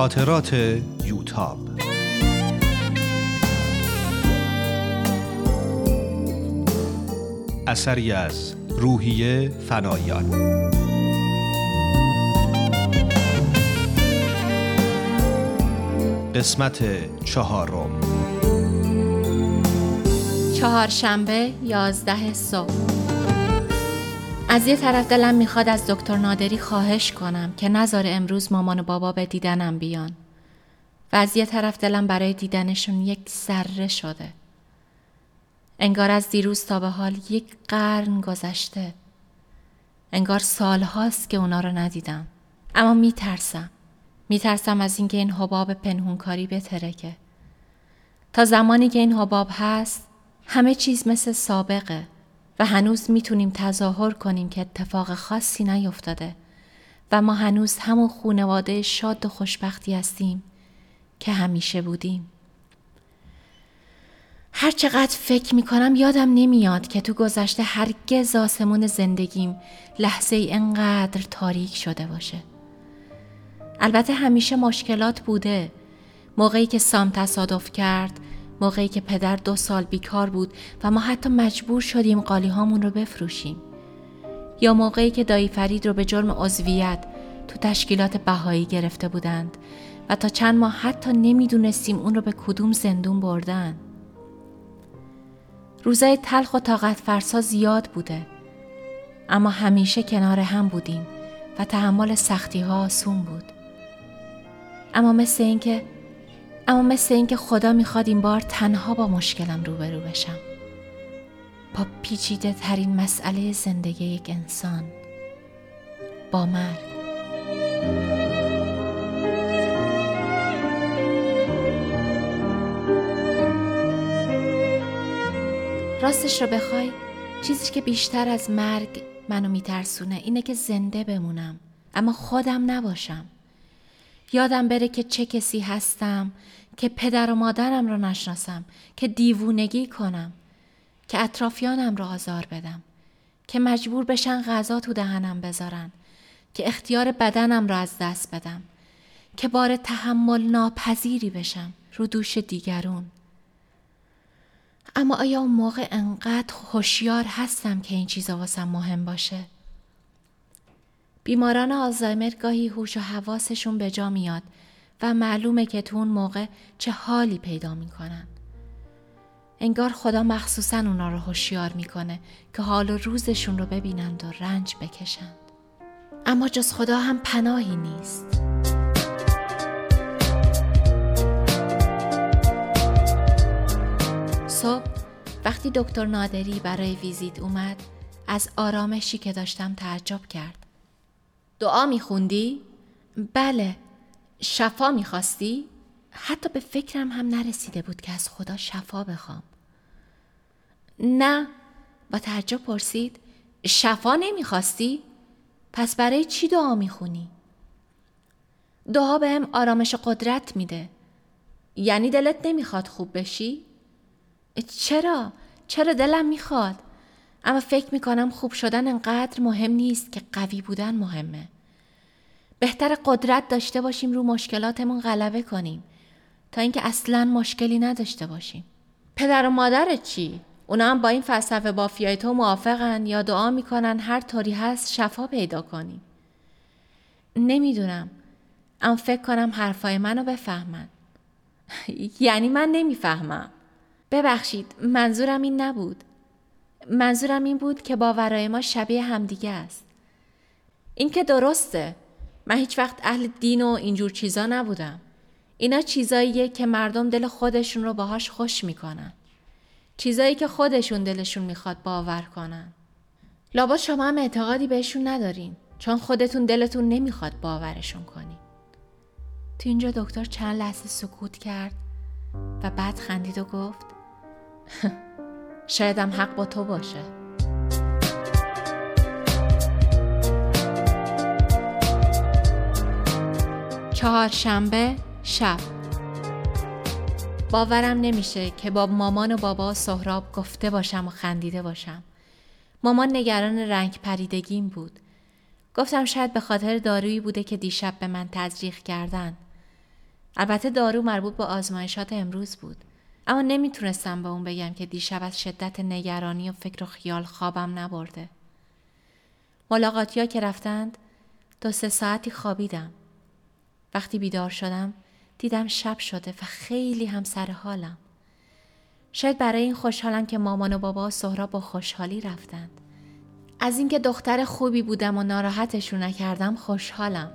خاطرات یوتاب. اثری از روحیه فنایان. قسمت چهارم. چهارشنبه یازده صبح. از یه طرف دلم می‌خواد از دکتر نادری خواهش کنم که نظر امروز مامان و بابا به دیدنم بیان. و از یه طرف دلم برای دیدنشون یک ذره شده. انگار از دیروز تا به حال یک قرن گذشته. انگار سالهاست که اونا رو ندیدم. اما میترسم. میترسم از اینکه این حباب پنهونکاری بترکه تا زمانی که این حباب هست همه چیز مثل سابقه. و هنوز می‌تونیم تظاهر کنیم که اتفاق خاصی نیفتاده و ما هنوز همون خونواده شاد و خوشبختی هستیم که همیشه بودیم. هر چقدر فکر می‌کنم یادم نمیاد که تو گذشته هرگز آسمون زندگیم لحظه ای انقدر تاریک شده باشه. البته همیشه مشکلات بوده. موقعی که سام تصادف کرد موقعی که پدر دو سال بیکار بود و ما حتی مجبور شدیم قالی هامون رو بفروشیم. یا موقعی که دایی فرید رو به جرم عضویت تو تشکیلات بهایی گرفته بودند و تا چند ماه حتی نمی‌دونستیم اون رو به کدوم زندون بردن. روزای تلخ و طاقت فرسا زیاد بوده. اما همیشه کنار هم بودیم و تحمل سختی ها آسون بود. اما مثل اینکه اما مثل اینکه خدا می‌خواد این بار تنها با مشکلم روبرو بشم. با پیچیده ترین مسئله زندگی یک انسان. با مرگ. راستش رو بخوای چیزی که بیشتر از مرگ منو میترسونه اینه که زنده بمونم. اما خودم نباشم. یادم بره که چه کسی هستم که پدر و مادرم رو نشناسم که دیوونگی کنم که اطرافیانم رو آزار بدم که مجبور بشن غذا تو دهنم بذارن که اختیار بدنم رو از دست بدم که بار تحمل ناپذیری بشم رو دوش دیگرون اما آیا اون موقع انقدر هوشیار هستم که این چیزا واسم مهم باشه؟ بیماران آلزایمر گاهی هوش و حواسشون به جا میاد و معلومه که تو اون موقع چه حالی پیدا می‌کنن. انگار خدا مخصوصا اونا رو هوشیار می‌کنه که حال و روزشون رو ببینند و رنج بکشند. اما جز خدا هم پناهی نیست. صبح وقتی دکتر نادری برای ویزیت اومد از آرامشی که داشتم تعجب کرد. دعا میخوندی؟ بله شفا می‌خواستی؟ حتی به فکرم هم نرسیده بود که از خدا شفا بخوام نه با تعجب پرسید شفا نمی‌خواستی؟ پس برای چی دعا می‌خونی؟ دعا به هم آرامش قدرت میده یعنی دلت نمی‌خواد خوب بشی؟ چرا؟ چرا دلم می‌خواد؟ اما فکر می‌کنم خوب شدن انقدر مهم نیست که قوی بودن مهمه. بهتر قدرت داشته باشیم رو مشکلاتمون غلبه کنیم تا اینکه اصلا مشکلی نداشته باشیم. پدر و مادرت چی؟ اونا هم با این فلسفه بافیای تو موافقن یا دعا می‌کنن هر طوری هست شفا پیدا کنیم. نمی‌دونم. اما فکر کنم حرفای منو بفهمن. یعنی من نمی‌فهمم. ببخشید منظورم این نبود. منظورم این بود که باورای ما شبیه همدیگه است. این که درسته. من هیچ وقت اهل دین و اینجور چیزا نبودم. اینا چیزاییه که مردم دل خودشون رو باهاش خوش می‌کنن. چیزایی که خودشون دلشون می‌خواد باور کنن. لابد شما هم اعتقادی بهشون ندارین چون خودتون دلتون نمی‌خواد باورشون کنین. تو اینجا دکتر چند لحظه سکوت کرد و بعد خندید و گفت شایدم حق با تو باشه. چهارشنبه شب. باورم نمیشه که با مامان و بابا سهراب گفته باشم و خندیده باشم. مامان نگران رنگ پریدگیم بود. گفتم شاید به خاطر دارویی بوده که دیشب به من تزریق کردن. البته دارو مربوط به آزمایشات امروز بود. اما نمی‌تونستم به اون بگم که دیشب از شدت نگرانی و فکر و خیال خوابم نبرده. ملاقاتی ها که رفتند دو سه ساعتی خوابیدم. وقتی بیدار شدم دیدم شب شده و خیلی هم سر حالم. شاید برای این خوشحالم که مامان و بابا و سهرا با خوشحالی رفتند. از اینکه دختر خوبی بودم و ناراحتشون نکردم خوشحالم.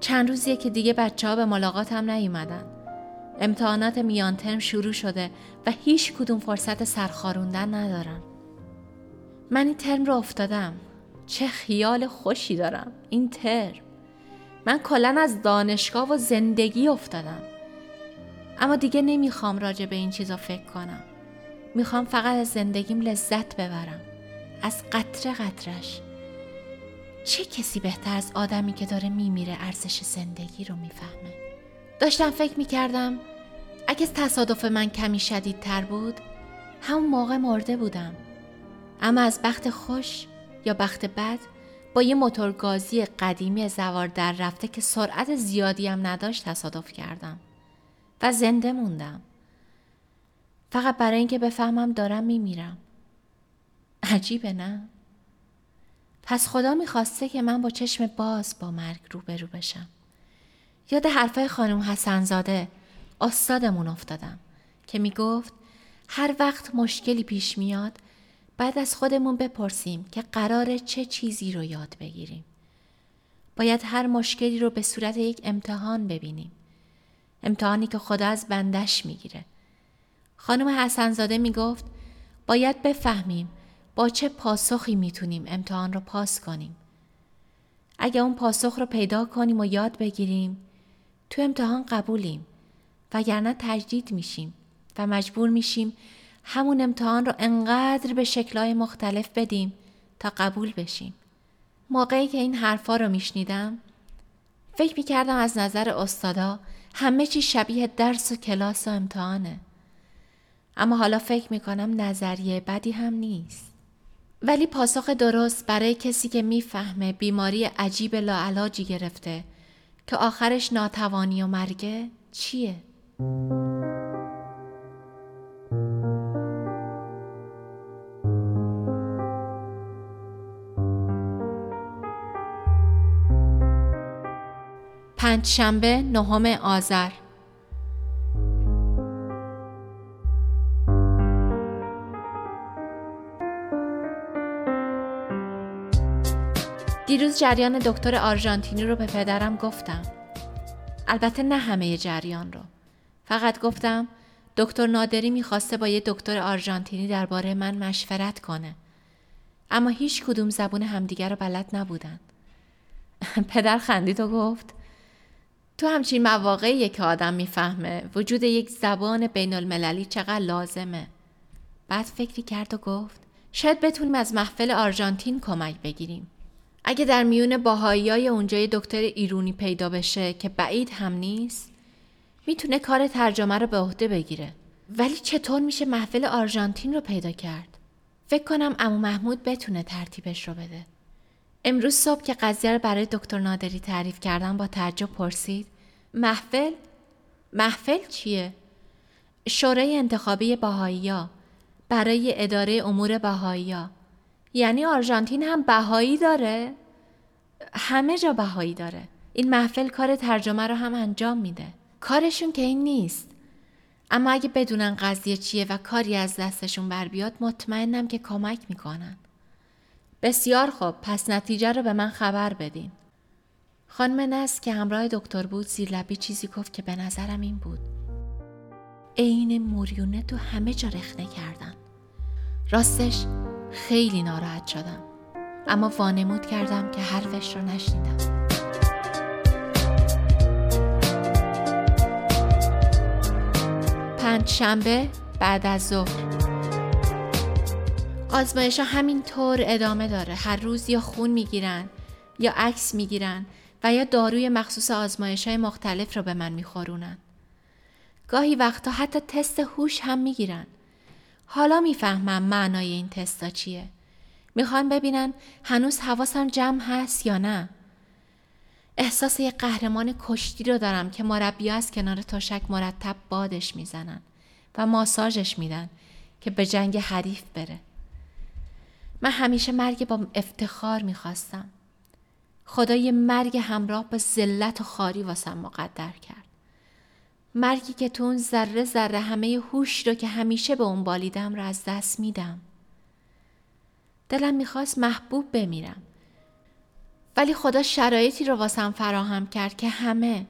چند روزیه که دیگه بچه ها به ملاقاتم نیومدن. امتحانات میان ترم شروع شده و هیچ کدوم فرصت سرخاروندن ندارم من این ترم رو افتادم. چه خیال خوشی دارم. این ترم. من کلا از دانشگاه و زندگی افتادم. اما دیگه نمی‌خوام راجع به این چیزا فکر کنم. می‌خوام فقط از زندگیم لذت ببرم. از قطره قطرش. چه کسی بهتر از آدمی که داره میمیره ارزش زندگی رو می‌فهمه؟ داشتم فکر می‌کردم اگه تصادف من کمی شدیدتر بود همون موقع مرده بودم. اما از بخت خوش یا بخت بد با یه موتورگازی قدیمی زوار در رفته که سرعت زیادی هم نداشت تصادف کردم و زنده موندم. فقط برای اینکه بفهمم دارم میمیرم. عجیبه نه؟ پس خدا می‌خواسته که من با چشم باز با مرگ روبرو بشم. یاد حرفای خانم حسنزاده استادمون افتادم که می‌گفت هر وقت مشکلی پیش میاد بعد از خودمون بپرسیم که قرار چه چیزی رو یاد بگیریم. باید هر مشکلی رو به صورت یک امتحان ببینیم. امتحانی که خدا از بندش می‌گیره. خانم حسنزاده می‌گفت باید بفهمیم با چه پاسخی می‌تونیم امتحان رو پاس کنیم. اگه اون پاسخ رو پیدا کنیم و یاد بگیریم تو امتحان قبولیم وگرنه تجدید میشیم و مجبور میشیم همون امتحان رو انقدر به شکلهای مختلف بدیم تا قبول بشیم. موقعی که این حرفا رو میشنیدم فکر می‌کردم از نظر استادا همه چی شبیه درس و کلاس و امتحانه. اما حالا فکر می‌کنم نظریه بدی هم نیست. ولی پاسخ درست برای کسی که می‌فهمه بیماری عجیب لاعلاجی گرفته که آخرش ناتوانی و مرگه چیه؟ پنجشنبه نهم آذر دیروز جریان دکتر آرژانتینی رو به پدرم گفتم. البته نه همه جریان رو. فقط گفتم دکتر نادری می‌خواسته با یه دکتر آرژانتینی درباره من مشورت کنه. اما هیچ کدوم زبون همدیگر رو بلد نبودن. پدر خندید و گفت تو همچین مواقعی که آدم می‌فهمه وجود یک زبان بین المللی چقدر لازمه. بعد فکری کرد و گفت شاید بتونیم از محفل آرژانتین کمک بگیریم. اگه در میون باهایی اونجا دکتر ایرونی پیدا بشه که بعید هم نیست می‌تونه کار ترجمه رو به عهده بگیره. ولی چطور میشه محفل آرژانتین رو پیدا کرد؟ فکر کنم امو محمود بتونه ترتیبش رو بده. امروز صبح که قضیه رو برای دکتر نادری تعریف کردم با تعجب پرسید محفل؟ محفل چیه؟ شورای انتخابی باهایی برای اداره امور باهایی یعنی آرژانتین هم بهایی داره؟ همه جا بهایی داره. این محفل کار ترجمه رو هم انجام میده. کارشون که این نیست. اما اگه بدونن قضیه چیه و کاری از دستشون بر بیاد مطمئنم که کمک می‌کنن. بسیار خوب پس نتیجه رو به من خبر بدین. خانم نس که همراه دکتر بود زیر لبی چیزی گفت که به نظرم این بود. عین موریونه تو همه جا رخنه کردن. راستش خیلی ناراحت شدم. اما وانمود کردم که حرفش رو نشنیدم. پنج شنبه بعد از ظهر. آزمایش ها همینطور ادامه داره. هر روز یا خون می‌گیرن یا عکس می‌گیرن و یا داروی مخصوص آزمایش های مختلف رو به من میخورونن. گاهی وقتا حتی تست هوش هم می‌گیرن. حالا می‌فهمم معنای این تستا چیه. می‌خوان ببینن هنوز حواسم جمع هست یا نه. احساس یک قهرمان کشتی رو دارم که مربی از کنار تشک مرتب بادش می‌زنن و ماساژش میدن که به جنگ حریف بره. من همیشه مرگ با افتخار می‌خواستم. خدا یه مرگ همراه با ذلت و خاری واسم مقدر کرد. مرگی که تو اون ذره ذره همه هوش رو که همیشه به اون بالیدم رو از دست میدم. دلم می‌خواست محبوب بمیرم. ولی خدا شرایطی رو واسم فراهم کرد که همه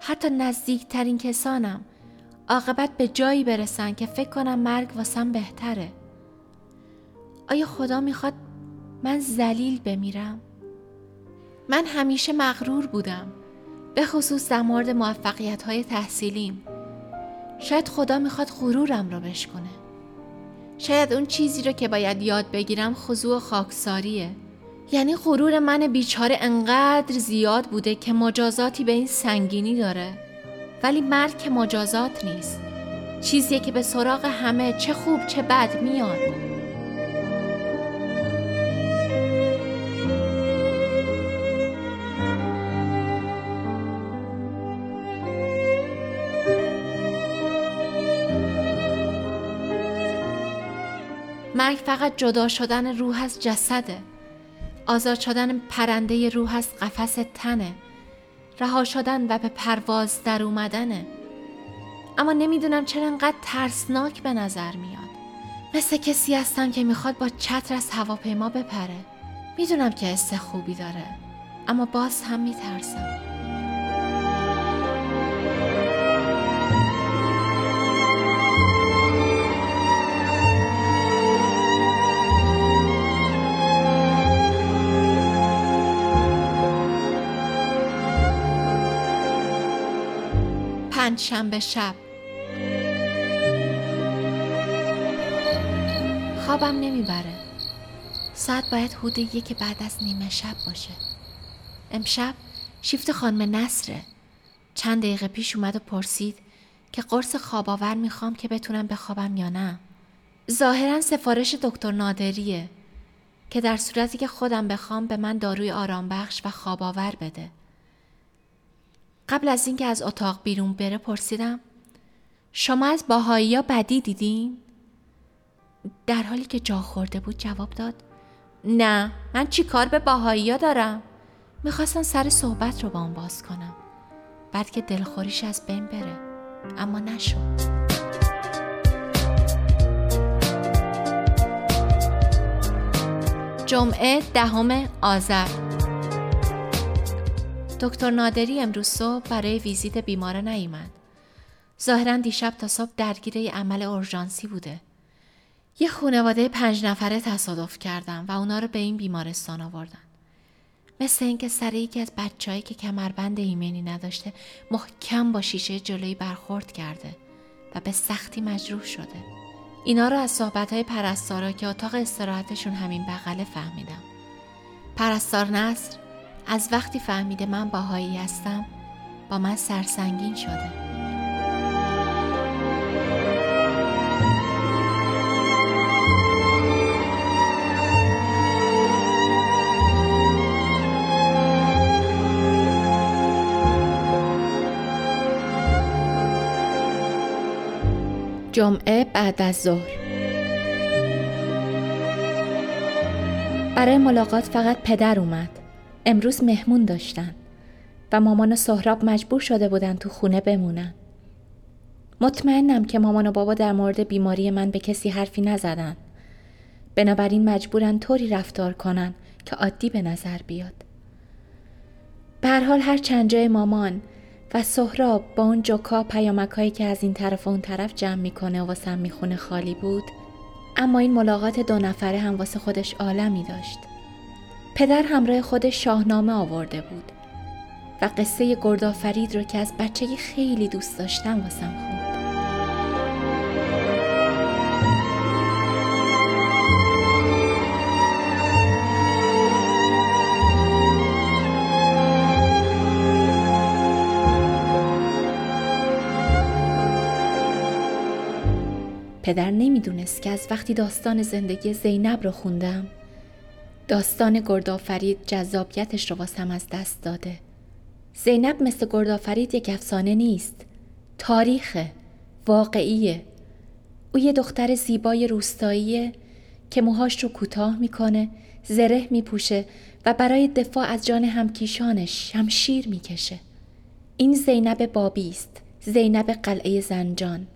حتی نزدیکترین کسانم عاقبت به جایی برسن که فکر کنم مرگ واسم بهتره. آیا خدا می‌خواد من زلیل بمیرم؟ من همیشه مغرور بودم به خصوص در مورد موفقیت های تحصیلیم شاید خدا می‌خواد غرورم رو بشکنه شاید اون چیزی رو که باید یاد بگیرم خضوع خاکساریه یعنی غرور من بیچاره انقدر زیاد بوده که مجازاتی به این سنگینی داره. ولی مرگ که مجازات نیست. چیزیه که به سراغ همه چه خوب چه بد میاد. مرگ فقط جدا شدن روح از جسده. آزاد شدن پرنده روح از قفس تنه. رها شدن و به پرواز در اومدنه. اما نمی‌دونم چرا انقدر ترسناک به نظر میاد. مثل کسی هستم که می‌خواد با چتر از هواپیما بپره. می‌دونم که حس خوبی داره. اما باز هم میترسم. پنج شنبه شب. خوابم نمی‌بره. ساعت باید حدود یک بعد از نیمه شب باشه. امشب شیفت خانم نصره. چند دقیقه پیش اومد و پرسید که قرص خواب آور می‌خوام که بتونم بخوابم یا نه. ظاهرا سفارش دکتر نادریه که در صورتی که خودم بخوام به من داروی آرام بخش و خواب آور بده. قبل از اینکه از اتاق بیرون بره پرسیدم شما از باهایی یا بدی دیدین؟ در حالی که جا خورده بود جواب داد نه من چی کار به باهایی ها دارم؟ می‌خواستم سر صحبت رو با اون باز کنم بعد که دلخوریش از بین بره اما نشد جمعه دهم آذر دکتر نادری امروز صبح برای ویزیت بیماره نیومد. ظاهرا دیشب تا صبح درگیر عمل اورژانسی بوده. یه خانواده پنج نفره تصادف کردم و اونا رو به این بیمارستان آوردن. مثل اینکه سر یکی از بچههایی که کمربند ایمنی نداشته محکم با شیشه جلوی برخورد کرده و به سختی مجروح شده. اینا رو از صحبت پرستارا که اتاق استراحتشون همین بغله فهمیدم. پرستار نصر از وقتی فهمیده من باهایی هستم با من سرسنگین شده. جمعه بعد از ظهر. برای ملاقات فقط پدر اومد. امروز مهمون داشتن و مامان و سهراب مجبور شده بودن تو خونه بمونن. مطمئنم که مامان و بابا در مورد بیماری من به کسی حرفی نزدن. بنابراین مجبورن طوری رفتار کنن که عادی به نظر بیاد. به هر حال هر چند جای مامان و سهراب با اون جوکا پیامکهایی که از این طرف و اون طرف جمع می‌کنه و می‌خونه خالی بود اما این ملاقات دو نفره هم واسه خودش عالمی داشت. پدر همراه خود شاهنامه آورده بود و قصه گردآفرید رو که از بچگی خیلی دوست داشتم واسم خوند. پدر نمی‌دونست که از وقتی داستان زندگی زینب رو خوندم داستان گردآفرید جذابیتش رو واسم از دست داده. زینب مثل گردآفرید یک افسانه نیست. تاریخ واقعیه. او یه دختر زیبای روستاییه که موهاش رو کوتاه می‌کنه زره میپوشه و برای دفاع از جان همکیشانش شمشیر می‌کشه. این زینب بابی است زینب قلعه زنجان.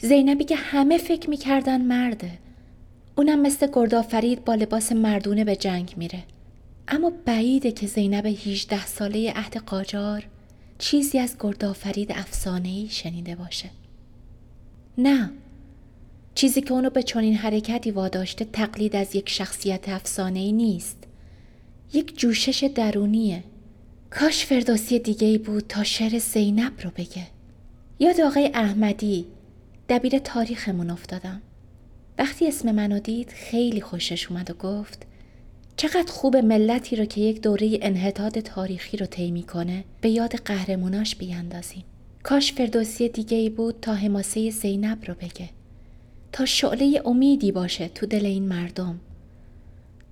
زینبی که همه فکر می‌کردن مرده. اونم مثل گردآفرید با لباس مردونه به جنگ میره. اما بعیده که زینب 18 ساله عهد قاجار چیزی از گردآفرید افسانه‌ای شنیده باشه. نه. چیزی که اونو به چنین حرکتی واداشته تقلید از یک شخصیت افسانه‌ای نیست. یک جوشش درونیه. کاش فردوسی دیگه ای بود تا شعر زینب رو بگه. یاد آقای احمدی دبیر تاریخمون افتادم. وقتی اسم منو دید خیلی خوشش اومد و گفت چقدر خوب ملتی رو که یک دوره انحطاط تاریخی رو طی کنه به یاد قهرموناش بیاندازیم. کاش فردوسی دیگه ای بود تا حماسه زینب رو بگه. تا شعله امیدی باشه تو دل این مردم.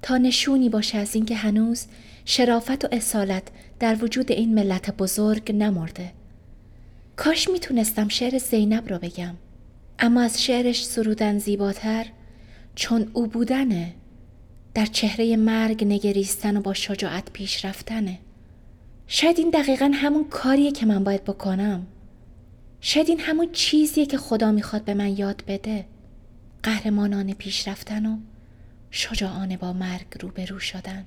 تا نشونی باشه از اینکه هنوز شرافت و اصالت در وجود این ملت بزرگ نمرده. کاش می‌تونستم شعر زینب رو بگم. اما از شعرش سرودن زیباتر چون او بودنه. در چهره مرگ نگریستن و با شجاعت پیش رفتنه. شاید این دقیقا همون کاریه که من باید بکنم. شاید این همون چیزیه که خدا می‌خواد به من یاد بده. قهرمانان پیش رفتن و شجاعانه با مرگ روبرو شدن.